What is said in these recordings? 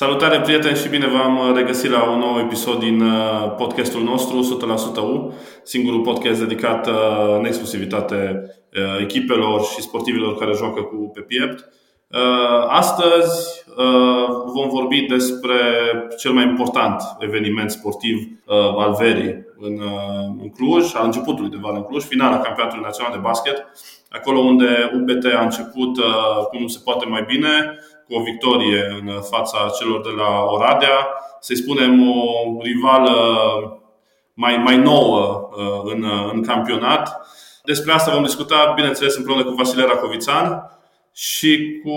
Salutare prieteni și bine v-am regăsit la un nou episod din uh, podcastul nostru 100% U, singurul podcast dedicat uh, în exclusivitate uh, echipelor și sportivilor care joacă cu pe piept. Astăzi vom vorbi despre cel mai important eveniment sportiv al verii în Cluj, al începutului de vară în Cluj, finala campionatului național de basket, acolo unde UBT a început cum nu se poate mai bine, cu o victorie în fața celor de la Oradea, să-i spunem o rivală mai, mai nouă uh, în, în campionat. Despre asta vom discuta, bineînțeles, împreună cu Vasile Racovițan și cu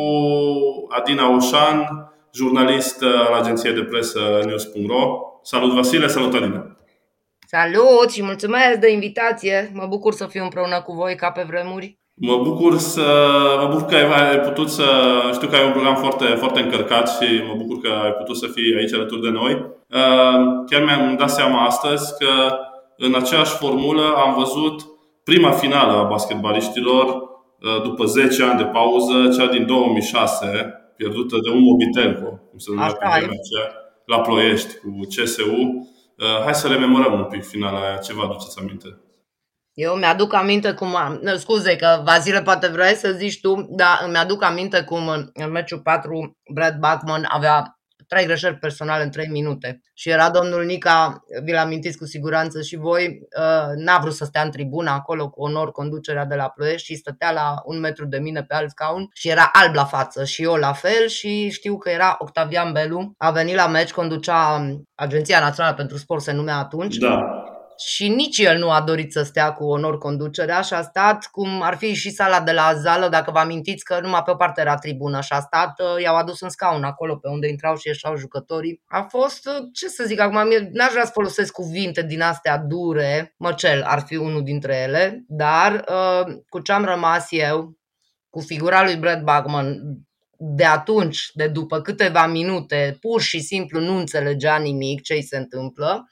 Adina Ușan, jurnalist al agenției de presă News.ro. Salut Vasile, salut Adina! Salut și mulțumesc de invitație! Mă bucur să fiu împreună cu voi ca pe vremuri. Mă bucur să mă bucur că ai putut să știu că ai un program foarte, foarte încărcat și mă bucur că ai putut să fii aici alături de noi. Uh, chiar mi-am dat seama astăzi că în aceeași formulă am văzut prima finală a basketbaliștilor uh, după 10 ani de pauză, cea din 2006, pierdută de un Mobitelco, cum se numea pe aceea, la Ploiești cu CSU. Uh, hai să rememorăm un pic finala aia, ce vă aduceți aminte? Eu mi-aduc aminte cum am, scuze că Vasile poate vrei să zici tu, dar îmi aduc aminte cum în, în meciul 4 Brad Bachman avea trei greșeli personale în 3 minute. Și era domnul Nica, vi-l amintiți cu siguranță și voi, uh, n-a vrut să stea în tribună acolo cu onor conducerea de la Ploiești și stătea la un metru de mine pe alt scaun și era alb la față și eu la fel și știu că era Octavian Belu, a venit la meci, conducea Agenția Națională pentru Sport, se numea atunci. Da și nici el nu a dorit să stea cu onor conducerea și a stat cum ar fi și sala de la Zală, dacă vă amintiți că numai pe o parte era tribună și a stat, uh, i-au adus în scaun acolo pe unde intrau și ieșeau jucătorii. A fost, uh, ce să zic acum, n-aș vrea să folosesc cuvinte din astea dure, măcel ar fi unul dintre ele, dar uh, cu ce am rămas eu, cu figura lui Brad Bagman, de atunci, de după câteva minute, pur și simplu nu înțelegea nimic ce se întâmplă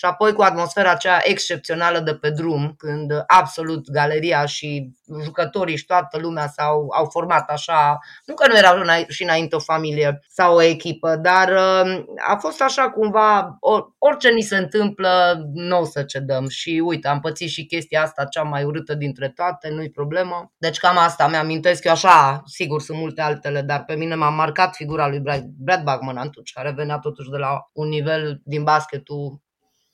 și apoi cu atmosfera aceea excepțională de pe drum, când absolut galeria și jucătorii și toată lumea s-au au format așa, nu că nu erau și înainte o familie sau o echipă, dar uh, a fost așa cumva, orice ni se întâmplă, nu o să cedăm și uite, am pățit și chestia asta cea mai urâtă dintre toate, nu-i problemă. Deci cam asta mi-amintesc eu așa, sigur sunt multe altele, dar pe mine m-a marcat figura lui Brad Bagman atunci, care venea totuși de la un nivel din basketul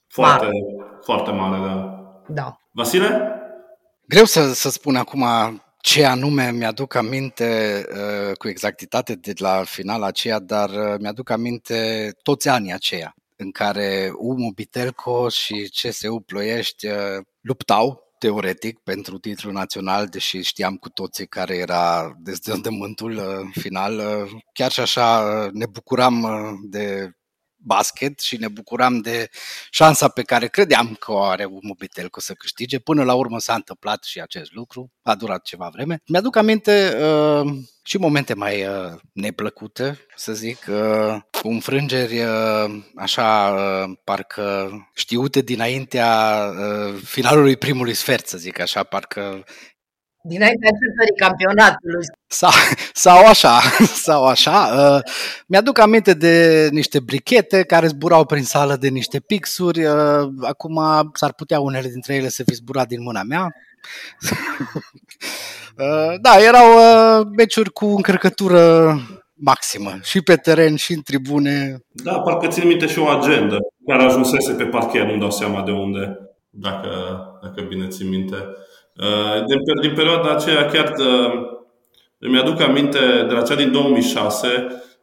foarte, mare. foarte mare, da. Da. Vasile? Greu să, să spun acum ce anume mi-aduc aminte uh, cu exactitate de la finala aceea, dar uh, mi-aduc aminte toți anii aceia în care UMO Bitelco și CSU Ploiești uh, luptau teoretic pentru titlul național, deși știam cu toții care era dezdământul final. Chiar și așa ne bucuram de basket și ne bucuram de șansa pe care credeam că o are un Mobitelco să câștige. Până la urmă s-a întâmplat și acest lucru, a durat ceva vreme. Mi-aduc aminte uh, și momente mai uh, neplăcute, să zic, uh, cu înfrângeri uh, așa, uh, parcă știute dinaintea uh, finalului primului sfert, să zic așa, parcă Dinaintea începerii campionatului. Sau, sau așa, sau așa. Uh, mi-aduc aminte de niște brichete care zburau prin sală de niște pixuri. Uh, acum s-ar putea unele dintre ele să fi zburat din mâna mea. uh, da, erau uh, meciuri cu încărcătură maximă, și pe teren, și în tribune. Da, parcă țin minte și o agendă care ajunsese pe parchet, nu dau seama de unde, dacă, dacă bine țin minte. Uh, din, din perioada aceea chiar uh, îmi aduc aminte de la cea din 2006,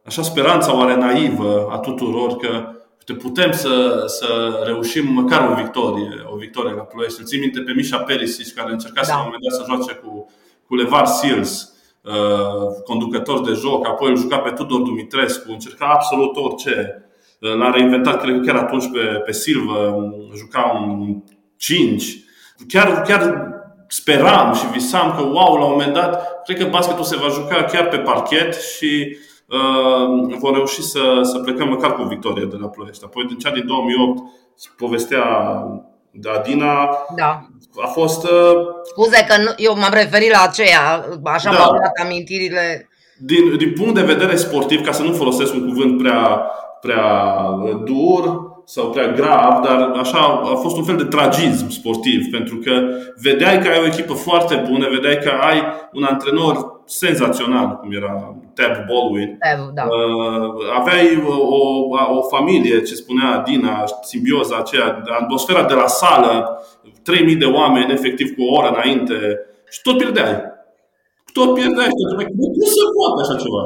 așa speranța oare naivă a tuturor că putem să, să reușim măcar o victorie, o victorie la Ploiești. Îl țin minte pe Mișa Perisic, care încerca da. la un moment dat să joace cu, cu Levar Sils, uh, conducător de joc, apoi îl juca pe Tudor Dumitrescu, încerca absolut orice. L-a reinventat, cred că chiar atunci pe, pe Silva, juca un 5. Chiar, chiar speram și visam că, wow, la un moment dat, cred că basketul se va juca chiar pe parchet și uh, vom reuși să, să plecăm măcar cu o victorie de la Ploiești. Apoi, din cea din 2008, povestea de Adina da. a fost... Uh... Scuze că nu, eu m-am referit la aceea, așa da. m-au dat amintirile din, din punct de vedere sportiv, ca să nu folosesc un cuvânt prea, prea dur, sau prea grav, dar așa a fost un fel de tragism sportiv, pentru că vedeai că ai o echipă foarte bună, vedeai că ai un antrenor senzațional, cum era Tab Baldwin. Tab, da. Uh, aveai o, o, o familie, ce spunea Dina, simbioza aceea, atmosfera de la sală, 3000 de oameni, efectiv cu o oră înainte, și tot pierdeai tot pierdeai și tot Cum se poate așa ceva?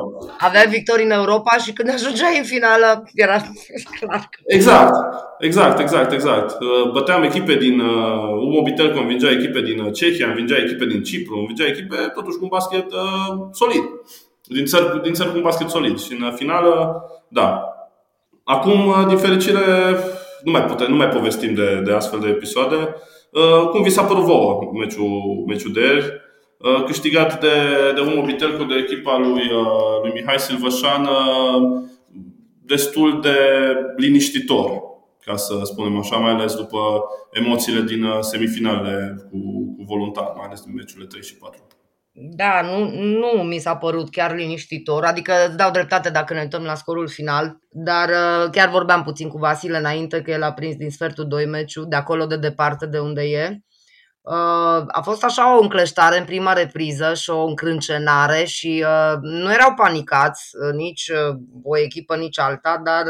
Avea victorii în Europa și când ajungeai în finală era clar. Exact, exact, exact, exact. Uh, băteam echipe din uh, Umobitel, convingea echipe din uh, Cehia, învingea echipe din Cipru, învingea echipe totuși cu un basket uh, solid. Din țări, din țări cu un basket solid. Și în finală, da. Acum, din fericire, nu mai, putem, nu mai povestim de, de astfel de episoade. Uh, cum vi s-a părut vouă meciul, meciul de ieri? Uh, câștigat de, de un mobitel cu de echipa lui, uh, lui Mihai Silvășan uh, destul de liniștitor, ca să spunem așa, mai ales după emoțiile din semifinale cu, cu voluntar, mai ales din meciurile 3 și 4. Da, nu, nu mi s-a părut chiar liniștitor, adică îți dau dreptate dacă ne uităm la scorul final, dar chiar vorbeam puțin cu Vasile înainte că el a prins din sfertul 2 meciul, de acolo de departe de unde e Uh, a fost așa o încleștare în prima repriză și o încrâncenare și uh, nu erau panicați uh, nici o echipă, nici alta, dar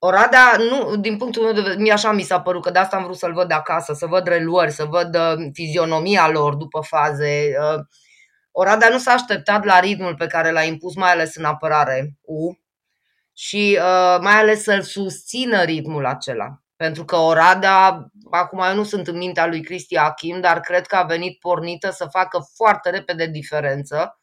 Oradea, nu, din punctul meu de vedere, mie așa mi s-a părut că de asta am vrut să-l văd de acasă, să văd reluări, să văd fizionomia lor după faze. Oradea nu s-a așteptat la ritmul pe care l-a impus, mai ales în apărare, U, și mai ales să-l susțină ritmul acela. Pentru că Oradea, acum eu nu sunt în mintea lui Cristi Achim, dar cred că a venit pornită să facă foarte repede diferență.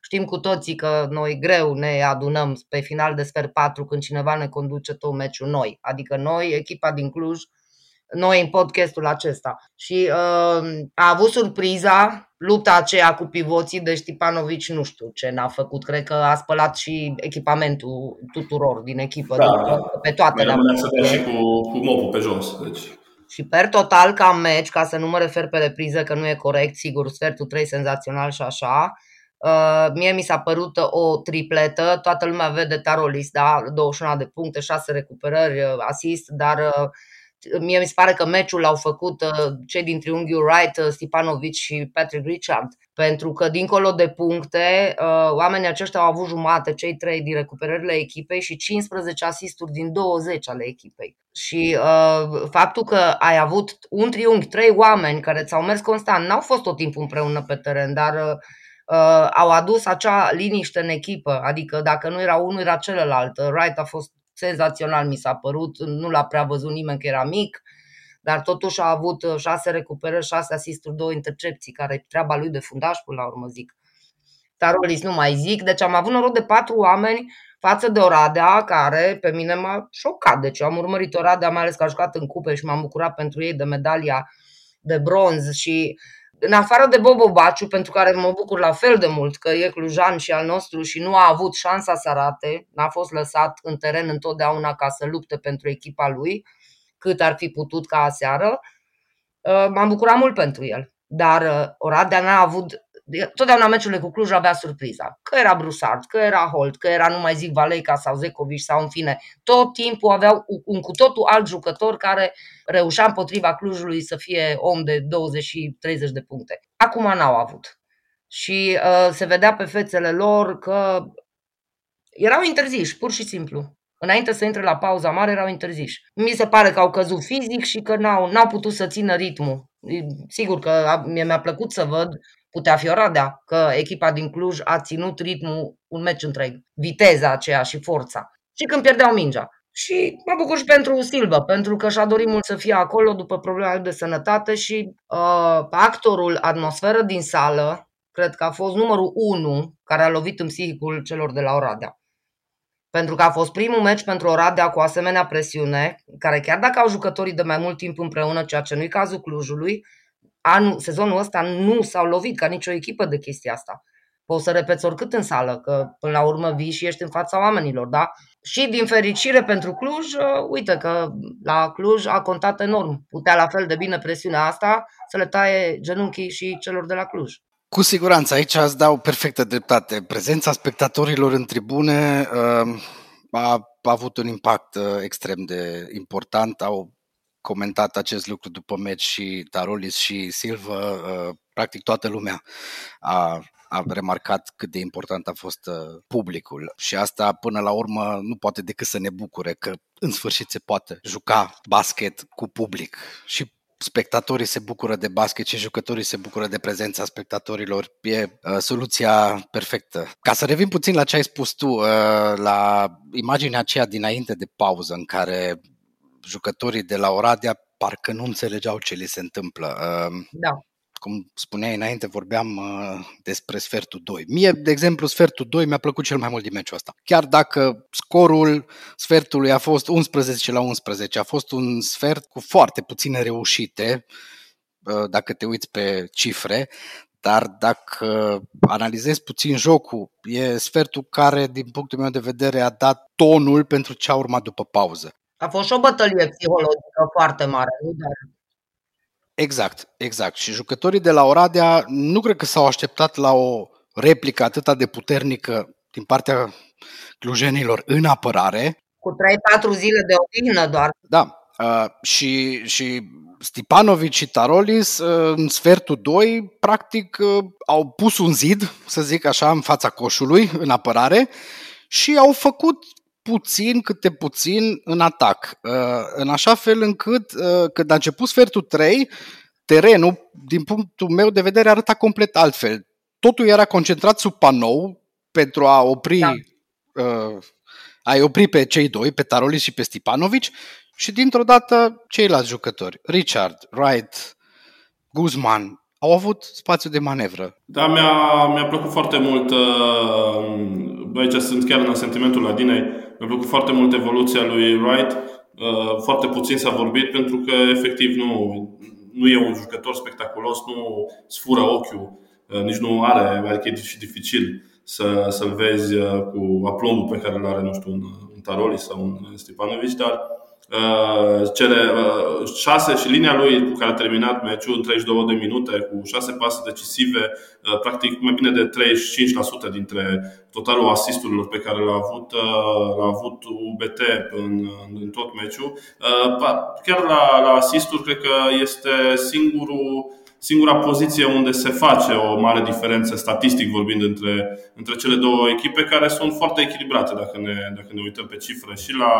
Știm cu toții că noi greu ne adunăm pe final de sfert 4 când cineva ne conduce tot meciul noi. Adică noi, echipa din Cluj, noi în podcastul acesta. Și uh, a avut surpriza lupta aceea cu pivoții de Stipanovici, nu știu ce n-a făcut, cred că a spălat și echipamentul tuturor din echipă, da, din, pe toate. Da, să și cu, cu mopul pe jos. Deci. Și per total ca meci, ca să nu mă refer pe repriză că nu e corect, sigur, sfertul 3 senzațional și așa, Uh, mie mi s-a părut o tripletă, toată lumea vede Tarolis, da? 21 de puncte, 6 recuperări, uh, asist, dar uh, Mie mi se pare că meciul l-au făcut uh, cei din triunghiul Wright, uh, Stipanovic și Patrick Richard, pentru că dincolo de puncte, uh, oamenii aceștia au avut jumate, cei trei din recuperările echipei și 15 asisturi din 20 ale echipei. Și uh, faptul că ai avut un triunghi, trei oameni care ți-au mers constant, n-au fost tot timpul împreună pe teren, dar uh, au adus acea liniște în echipă, adică dacă nu era unul, era celălalt. Wright a fost senzațional mi s-a părut, nu l-a prea văzut nimeni că era mic, dar totuși a avut uh, șase recuperări, șase asisturi, două intercepții, care e treaba lui de fundaș până la urmă zic. Tarolis nu mai zic, deci am avut noroc de patru oameni față de Oradea, care pe mine m-a șocat. Deci am urmărit Oradea, mai ales că a jucat în cupe și m-am bucurat pentru ei de medalia de bronz și în afară de Bobo Baciu, pentru care mă bucur la fel de mult că e clujan și al nostru și nu a avut șansa să arate, n-a fost lăsat în teren întotdeauna ca să lupte pentru echipa lui, cât ar fi putut ca aseară, uh, m-am bucurat mult pentru el. Dar uh, Oradea n-a avut totdeauna meciurile cu Cluj avea surpriza. Că era Brusard, că era Holt, că era, nu mai zic, Valeica sau Zecovici sau în fine. Tot timpul aveau un cu totul alt jucător care reușea împotriva Clujului să fie om de 20 și 30 de puncte. Acum n-au avut. Și uh, se vedea pe fețele lor că erau interziși, pur și simplu. Înainte să intre la pauza mare, erau interziși. Mi se pare că au căzut fizic și că n-au, n-au putut să țină ritmul. Sigur că mie mi-a plăcut să văd putea fi Oradea, că echipa din Cluj a ținut ritmul un meci întreg, viteza aceea și forța. Și când pierdeau mingea. Și mă bucur și pentru Silva, pentru că și-a dorit mult să fie acolo după probleme de sănătate și uh, actorul atmosferă din sală, cred că a fost numărul 1 care a lovit în psihicul celor de la Oradea. Pentru că a fost primul meci pentru Oradea cu asemenea presiune, care chiar dacă au jucătorii de mai mult timp împreună, ceea ce nu-i cazul Clujului, anul, sezonul ăsta nu s-au lovit ca nicio echipă de chestia asta. Poți să repeți oricât în sală, că până la urmă vii și ești în fața oamenilor, da? Și din fericire pentru Cluj, uh, uite că la Cluj a contat enorm. Putea la fel de bine presiunea asta să le taie genunchii și celor de la Cluj. Cu siguranță, aici îți dau perfectă dreptate. Prezența spectatorilor în tribune uh, a, a avut un impact uh, extrem de important. Au comentat acest lucru după meci și Tarolis și Silva. Uh, practic toată lumea a a remarcat cât de important a fost uh, publicul și asta până la urmă nu poate decât să ne bucure că în sfârșit se poate juca basket cu public și spectatorii se bucură de basket și jucătorii se bucură de prezența spectatorilor. E uh, soluția perfectă. Ca să revin puțin la ce ai spus tu, uh, la imaginea aceea dinainte de pauză în care jucătorii de la Oradea parcă nu înțelegeau ce li se întâmplă. Uh, da cum spuneai înainte, vorbeam uh, despre sfertul 2. Mie, de exemplu, sfertul 2 mi-a plăcut cel mai mult din meciul ăsta. Chiar dacă scorul sfertului a fost 11 la 11, a fost un sfert cu foarte puține reușite, uh, dacă te uiți pe cifre, dar dacă analizezi puțin jocul, e sfertul care, din punctul meu de vedere, a dat tonul pentru ce a urmat după pauză. A fost și o bătălie psihologică foarte mare, nu doar Exact, exact. Și jucătorii de la Oradea nu cred că s-au așteptat la o replică atât de puternică din partea clujenilor în apărare. Cu 3-4 zile de odihnă doar. Da, uh, și, și Stipanovic și Tarolis uh, în sfertul 2 practic uh, au pus un zid, să zic așa, în fața coșului, în apărare și au făcut puțin câte puțin în atac, uh, în așa fel încât uh, când a început sfertul 3, terenul, din punctul meu de vedere, arăta complet altfel. Totul era concentrat sub panou pentru a opri da. Uh, a opri pe cei doi, pe Tarolis și pe Stipanovici și dintr-o dată ceilalți jucători, Richard, Wright, Guzman, au avut spațiu de manevră. Da, mi-a, mi-a plăcut foarte mult, uh, aici sunt chiar în sentimentul Adinei, mi-a plăcut foarte mult evoluția lui Wright, uh, foarte puțin s-a vorbit pentru că efectiv nu, nu e un jucător spectaculos, nu sfură ochiul, uh, nici nu are, adică e și dificil să, să-l vezi uh, cu aplombul pe care îl are, nu știu, un, un Taroli sau un Stepanovici, dar Uh, cele uh, șase și linia lui cu care a terminat meciul în 32 de minute cu șase pase decisive, uh, practic mai bine de 35% dintre totalul asisturilor pe care l-a avut, l-a avut UBT în, în tot meciul. Chiar la, la asisturi cred că este singurul singura poziție unde se face o mare diferență, statistic vorbind, între, între cele două echipe, care sunt foarte echilibrate dacă ne, dacă ne uităm pe cifre și la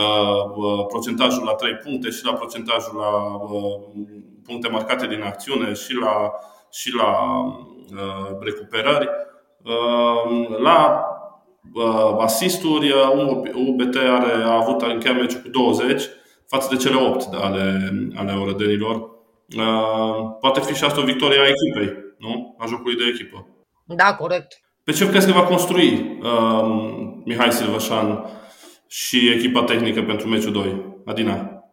uh, procentajul la 3 puncte, și la procentajul la uh, puncte marcate din acțiune, și la, și la uh, recuperări. Uh, la uh, asisturi, UBT are, a avut încheiat meciul cu 20 față de cele 8 ale, ale orădenilor. Uh, poate fi și asta o victorie a echipei, nu? A jocului de echipă. Da, corect. Pe ce crezi că va construi uh, Mihai Silvășan și echipa tehnică pentru meciul 2? Adina?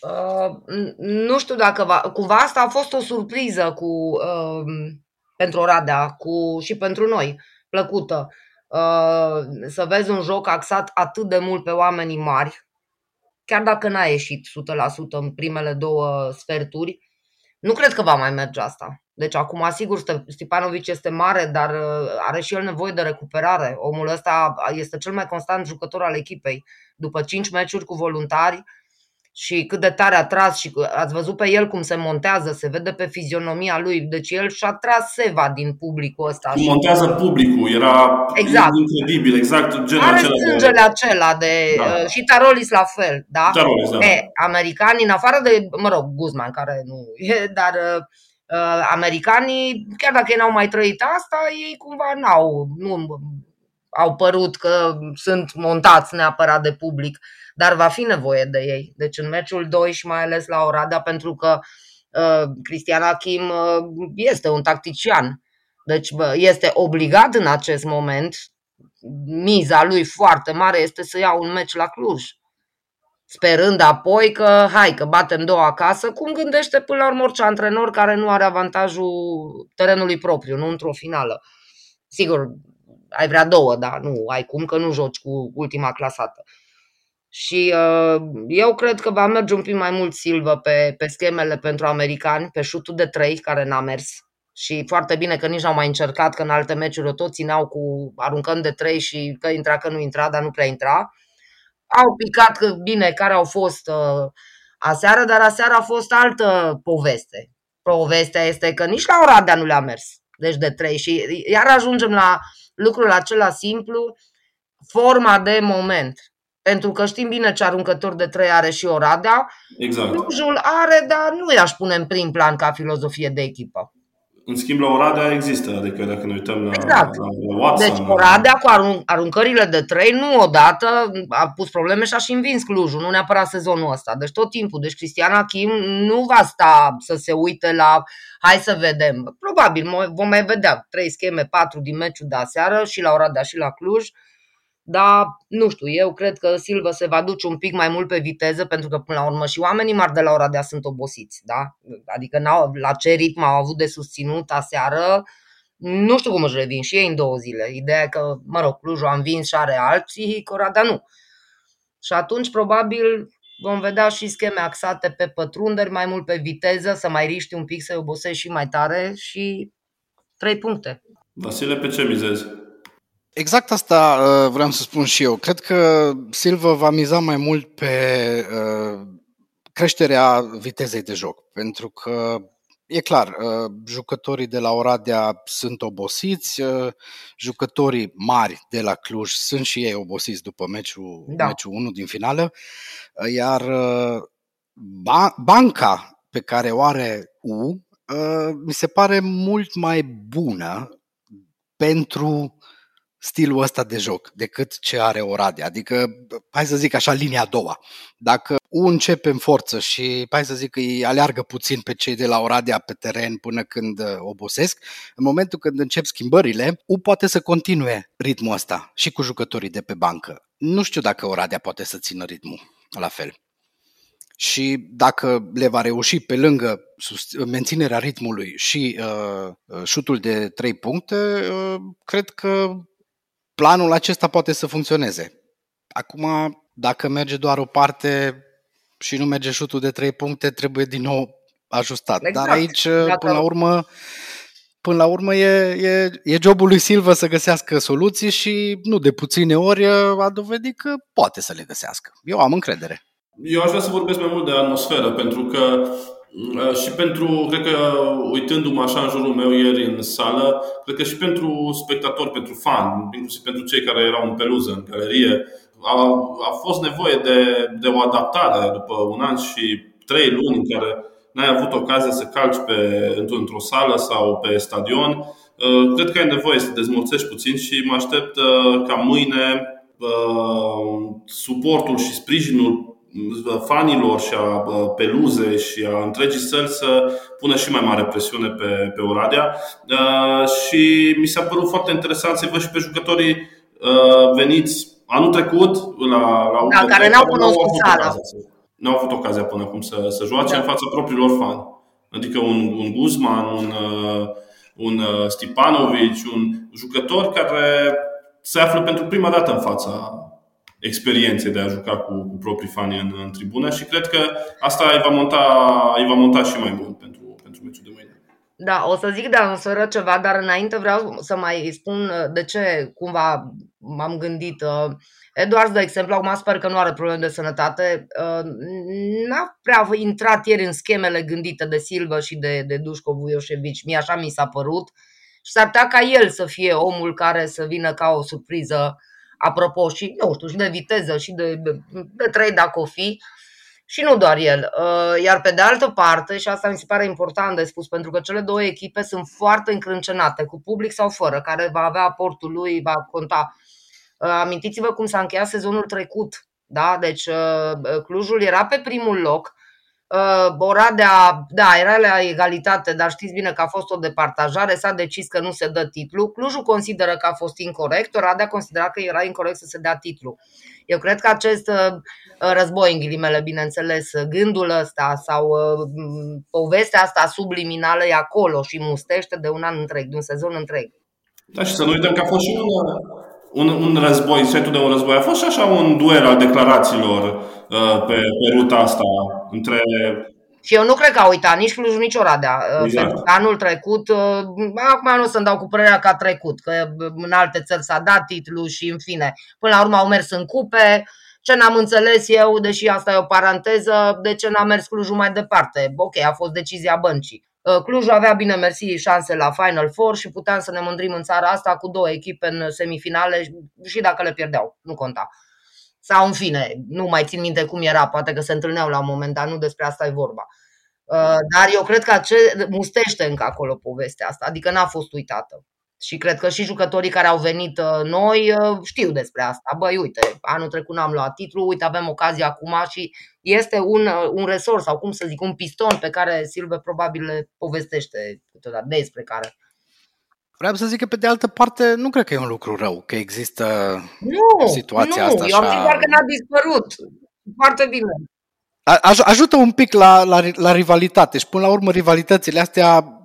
Uh, nu știu dacă va, cumva asta a fost o surpriză cu, uh, pentru Oradea cu, și pentru noi, plăcută. Uh, să vezi un joc axat atât de mult pe oamenii mari, chiar dacă n-a ieșit 100% în primele două sferturi, nu cred că va mai merge asta. Deci acum, asigur, Stipanovic este mare, dar uh, are și el nevoie de recuperare. Omul ăsta este cel mai constant jucător al echipei. După 5 meciuri cu voluntari, și cât de tare a tras și ați văzut pe el cum se montează, se vede pe fizionomia lui. Deci el și-a tras seva din publicul ăsta. Cum montează publicul, era exact. incredibil, exact genul Are acela sângele de... acela de... Da. Uh, și Tarolis la fel, da? Tarolis, da. E, americanii, în afară de, mă rog, Guzman, care nu e, dar uh, uh, americanii, chiar dacă ei n-au mai trăit asta, ei cumva n-au, nu au părut că sunt montați neapărat de public. Uh, dar va fi nevoie de ei. Deci în meciul 2 și mai ales la Oradea, pentru că uh, Cristian Achim uh, este un tactician. Deci bă, este obligat în acest moment, miza lui foarte mare este să ia un meci la Cluj. Sperând apoi că, hai, că batem două acasă, cum gândește până la urmă orice antrenor care nu are avantajul terenului propriu, nu într-o finală. Sigur, ai vrea două, dar nu ai cum că nu joci cu ultima clasată. Și uh, eu cred că va merge un pic mai mult Silva pe, pe schemele pentru americani, pe șutul de 3 care n-a mers și foarte bine că nici n-au mai încercat, că în alte meciuri toți țineau cu aruncând de trei și că intra, că nu intra, dar nu prea intra. Au picat că bine care au fost uh, aseară, dar aseară a fost altă poveste. Povestea este că nici la Oradea nu le-a mers. Deci de trei și iar ajungem la lucrul acela simplu, forma de moment. Pentru că știm bine ce aruncător de trei are și Oradea. Exact. Clujul are, dar nu i-aș pune în prim plan ca filozofie de echipă. În schimb, la Oradea există, adică dacă ne uităm la, Exact. la, la Watson... Deci Oradea cu arun- aruncările de trei, nu odată, a pus probleme și a și învins Clujul, nu neapărat sezonul ăsta. Deci tot timpul. Deci Cristian Achim nu va sta să se uite la hai să vedem. Probabil vom mai vedea trei scheme, patru din meciul de aseară și la Oradea și la Cluj. Dar, nu știu, eu cred că Silva se va duce un pic mai mult pe viteză, pentru că, până la urmă, și oamenii mari de la Oradea sunt obosiți, da? Adică n-au, la ce ritm au avut de susținut aseară, nu știu cum își revin și ei în două zile. Ideea e că, mă rog, Clujul a învins și are alții, Oradea nu. Și atunci, probabil, vom vedea și scheme axate pe pătrunderi, mai mult pe viteză, să mai riști un pic, să-i obosești și mai tare și trei puncte. Vasile, pe ce mizezi? Exact asta uh, vreau să spun și eu. Cred că Silva va miza mai mult pe uh, creșterea vitezei de joc, pentru că e clar, uh, jucătorii de la Oradea sunt obosiți, jucătorii mari de la Cluj sunt și ei obosiți după meciul, da. meciul 1 din finală, iar banca pe care o are U mi se pare mult mai bună pentru stilul ăsta de joc decât ce are Oradea. Adică, hai să zic așa, linia a doua. Dacă U începe în forță și, hai să zic, îi aleargă puțin pe cei de la Oradea pe teren până când uh, obosesc, în momentul când încep schimbările, U poate să continue ritmul ăsta și cu jucătorii de pe bancă. Nu știu dacă Oradea poate să țină ritmul la fel. Și dacă le va reuși pe lângă menținerea ritmului și uh, uh, șutul de 3 puncte, uh, cred că planul acesta poate să funcționeze. Acum, dacă merge doar o parte și nu merge șutul de 3 puncte, trebuie din nou ajustat. Exact. Dar aici, dacă... până la urmă, până la urmă e, e, e jobul lui Silva să găsească soluții și nu de puține ori a dovedit că poate să le găsească. Eu am încredere. Eu aș vrea să vorbesc mai mult de atmosferă, pentru că Uh, și pentru, cred că uitându-mă așa în jurul meu ieri în sală, cred că și pentru spectatori, pentru fan, inclusiv pentru cei care erau în peluză, în galerie, a, a fost nevoie de, de o adaptare după un an și trei luni în care n-ai avut ocazia să calci pe, într-o sală sau pe stadion. Uh, cred că ai nevoie să te dezmorțești puțin și mă aștept uh, ca mâine suportul și sprijinul fanilor și a peluze și a întregii săli să pună și mai mare presiune pe, pe Oradea și mi s-a părut foarte interesant să văd și pe jucătorii veniți anul trecut la, la da, care n-au cunoscut sala. N-au avut ocazia până acum să, să joace da. în fața propriilor fani. Adică un, un Guzman, un, un Stipanovic, un jucător care se află pentru prima dată în fața experiențe de a juca cu, cu proprii fani în, în tribună și cred că asta îi va monta, îi va monta și mai mult pentru, pentru meciul de mâine. Da, o să zic de ansură ceva, dar înainte vreau să mai spun uh, de ce cumva m-am gândit. Uh, Eduard, de exemplu, acum sper că nu are probleme de sănătate, uh, n-a prea intrat ieri în schemele gândite de Silva și de, de Dușco Vuioșevici. Mie așa mi s-a părut și s-ar putea ca el să fie omul care să vină ca o surpriză apropo și, nu știu, și de viteză și de, de, de trei dacă o fi, și nu doar el. Uh, iar pe de altă parte, și asta mi se pare important de spus, pentru că cele două echipe sunt foarte încrâncenate, cu public sau fără, care va avea aportul lui, va conta. Uh, amintiți-vă cum s-a încheiat sezonul trecut. Da? Deci uh, Clujul era pe primul loc, Uh, Oradea, da, era la egalitate, dar știți bine că a fost o departajare, s-a decis că nu se dă titlu. Clujul consideră că a fost incorrect, Oradea considera că era incorrect să se dea titlu. Eu cred că acest uh, război, în ghilimele, bineînțeles, gândul ăsta sau uh, povestea asta subliminală e acolo și mustește de un an întreg, de un sezon întreg. Da, și să nu uităm că a fost și un, un, un război, setul de un război, a fost și așa un duel al declarațiilor uh, pe, pe ruta asta între Și eu nu cred că a uitat nici Cluj, nici Oradea. Exact. Pentru că anul trecut, uh, acum nu o să-mi dau cu părerea că a trecut, că în alte țări s-a dat titlu și în fine. Până la urmă au mers în cupe, ce n-am înțeles eu, deși asta e o paranteză, de ce n-a mers Clujul mai departe. Ok, a fost decizia băncii. Uh, Cluj avea, bine mersi, șanse la Final Four și puteam să ne mândrim în țara asta cu două echipe în semifinale și dacă le pierdeau, nu conta. Sau în fine, nu mai țin minte cum era, poate că se întâlneau la un moment dat, nu despre asta e vorba. Uh, Dar eu cred că ce mustește încă acolo povestea asta, adică n-a fost uitată. Și cred că și jucătorii care au venit uh, noi uh, știu despre asta. Băi, uite, anul trecut n-am luat titlu, uite, avem ocazia acum și este un, un resort sau cum să zic, un piston pe care Silve probabil le povestește câteodată despre care. Vreau să zic că, pe de altă parte, nu cred că e un lucru rău, că există Nu, situația nu, asta eu am așa- zis doar că n-a dispărut. Foarte bine. A- aj- ajută un pic la, la, la rivalitate și până la urmă rivalitățile astea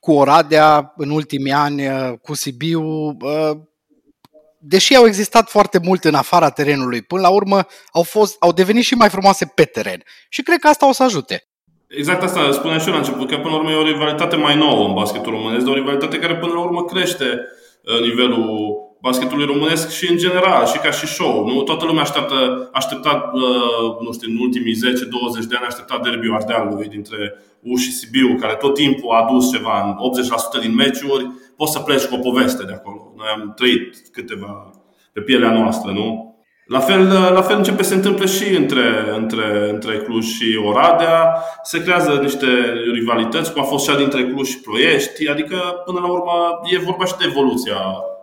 cu Oradea în ultimii ani, uh, cu Sibiu, uh, deși au existat foarte mult în afara terenului, până la urmă au, fost, au devenit și mai frumoase pe teren. Și cred că asta o să ajute. Exact asta spuneam și eu la început, că până la urmă e o rivalitate mai nouă în basketul românesc, dar o rivalitate care până la urmă crește uh, nivelul basketului românesc și în general, și ca și show. Nu? Toată lumea așteaptă, aștepta, uh, nu știu, în ultimii 10-20 de ani, aștepta derbiul Ardealului dintre U și Sibiu, care tot timpul a adus ceva în 80% din meciuri, poți să pleci cu o poveste de acolo. Noi am trăit câteva pe pielea noastră, nu? La fel, la fel începe să se întâmple și între, între, între Cluj și Oradea. Se creează niște rivalități, cum a fost cea dintre Cluj și Ploiești. Adică, până la urmă, e vorba și de evoluția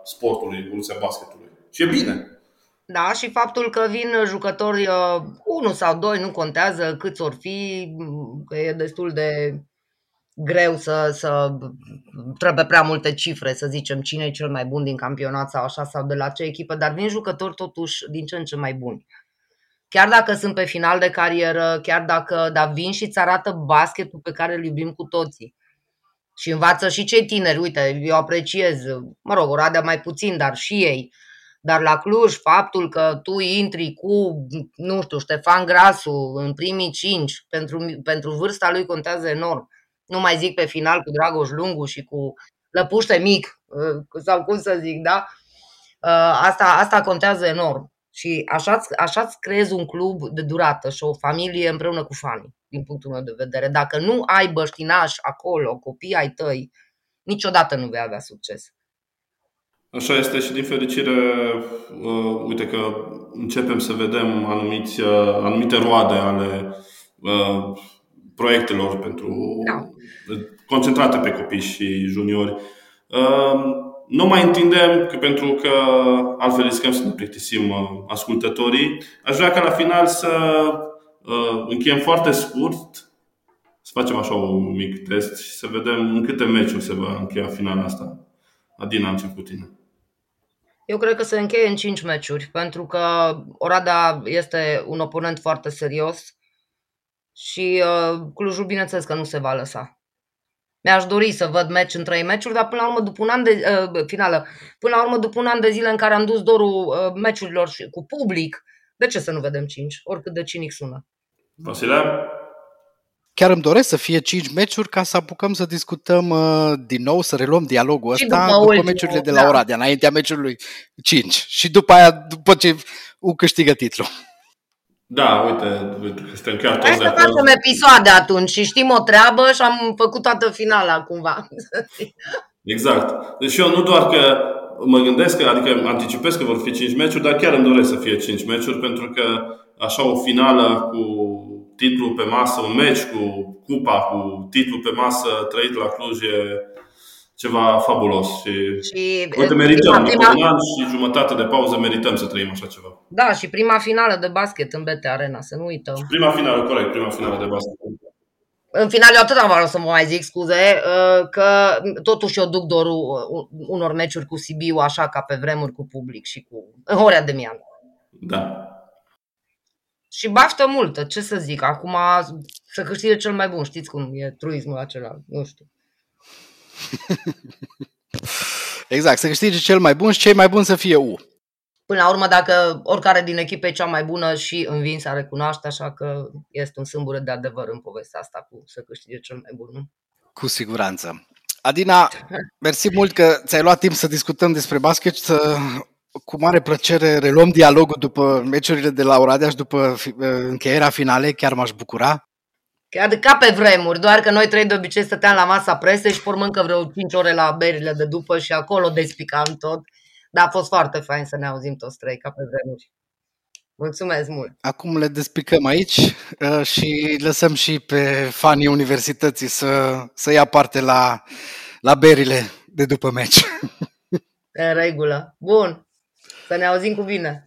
sportului, evoluția basketului. Și e bine. Da, și faptul că vin jucători, uh, unul sau doi, nu contează câți or fi, m, că e destul de greu să, să trebuie prea multe cifre, să zicem cine e cel mai bun din campionat sau așa, sau de la ce echipă, dar vin jucători totuși din ce în ce mai buni. Chiar dacă sunt pe final de carieră, chiar dacă dar vin și îți arată basketul pe care îl iubim cu toții. Și învață și cei tineri, uite, eu apreciez, mă rog, Oradea mai puțin, dar și ei. Dar la Cluj, faptul că tu intri cu, nu știu, Ștefan Grasu în primii cinci, pentru, pentru vârsta lui contează enorm. Nu mai zic pe final cu Dragoș Lungu și cu Lăpuște Mic, uh, sau cum să zic, da? Uh, Asta, asta contează enorm. Și așa, așa îți creezi un club de durată și o familie împreună cu fanii, din punctul meu de vedere. Dacă nu ai băștinași acolo, copii ai tăi, niciodată nu vei avea succes. Așa este și din fericire, uh, uite că începem să vedem anumiți, uh, anumite roade ale uh, proiectelor pentru Da. concentrate pe copii și juniori. Uh, nu mai întindem, că pentru că altfel riscăm să ne plictisim uh, ascultătorii. Aș vrea ca la final să uh, încheiem foarte scurt, să facem așa un mic test și să vedem în câte meciuri se va încheia finala asta. Adina, încep cu tine. Eu cred că se încheie în 5 meciuri, pentru că Oradea este un oponent foarte serios și uh, Clujul, bineînțeles că nu se va lăsa. Mi-aș dori să văd meci în 3 meciuri, dar până la urmă, după un an de uh, finală, până la urmă, după un an de zile în care am dus dorul uh, meciurilor și cu public, de ce să nu vedem 5? Oricât de cinic sună. Vasile? Chiar îmi doresc să fie 5 meciuri ca să apucăm să discutăm uh, din nou, să reluăm dialogul Și ăsta după după, ultimul, meciurile de la da. Oradea, înaintea meciului 5. Și după aia, după ce U câștigă titlul. Da, uite, uite că suntem chiar Hai toți de să acord. facem episoade atunci și știm o treabă și am făcut toată finala cumva. Exact. Deci eu nu doar că mă gândesc, că, adică anticipez că vor fi 5 meciuri, dar chiar îmi doresc să fie 5 meciuri, pentru că așa o finală cu titlul pe masă, un meci cu cupa, cu titlul pe masă trăit la Cluj e ceva fabulos. Și, Și uite, merităm. prima, După un prima, an și jumătate de pauză merităm să trăim așa ceva. da, și prima finală de basket în BT Arena, să nu uităm. Prima finală, corect, prima finală de basket. În final, eu atât am vrut să mă mai zic, scuze, uh, că totuși eu duc dorul uh, unor meciuri cu Sibiu, așa ca pe vremuri cu public și cu Horea de Mian. Da. Și baftă multă, ce să zic, acum să câștige cel mai bun, știți cum e truismul acela, nu știu. Exact, să câștige cel mai bun și cei mai buni să fie U. Până la urmă, dacă oricare din echipă e cea mai bună și învin să recunoaște, așa că este un sâmbure de adevăr în povestea asta cu să câștige cel mai bun. Nu? Cu siguranță. Adina, mersi mult că ți-ai luat timp să discutăm despre basket. Să, cu mare plăcere reluăm dialogul după meciurile de la Oradea și după încheierea finalei. Chiar m-aș bucura. Chiar ca pe vremuri, doar că noi trei de obicei stăteam la masa presei și formăm că vreo 5 ore la berile de după și acolo despicam tot. Dar a fost foarte fain să ne auzim toți trei, ca pe vremuri. Mulțumesc mult! Acum le despicăm aici uh, și lăsăm și pe fanii universității să, să ia parte la, la berile de după meci. În regulă. Bun. Să ne auzim cu bine.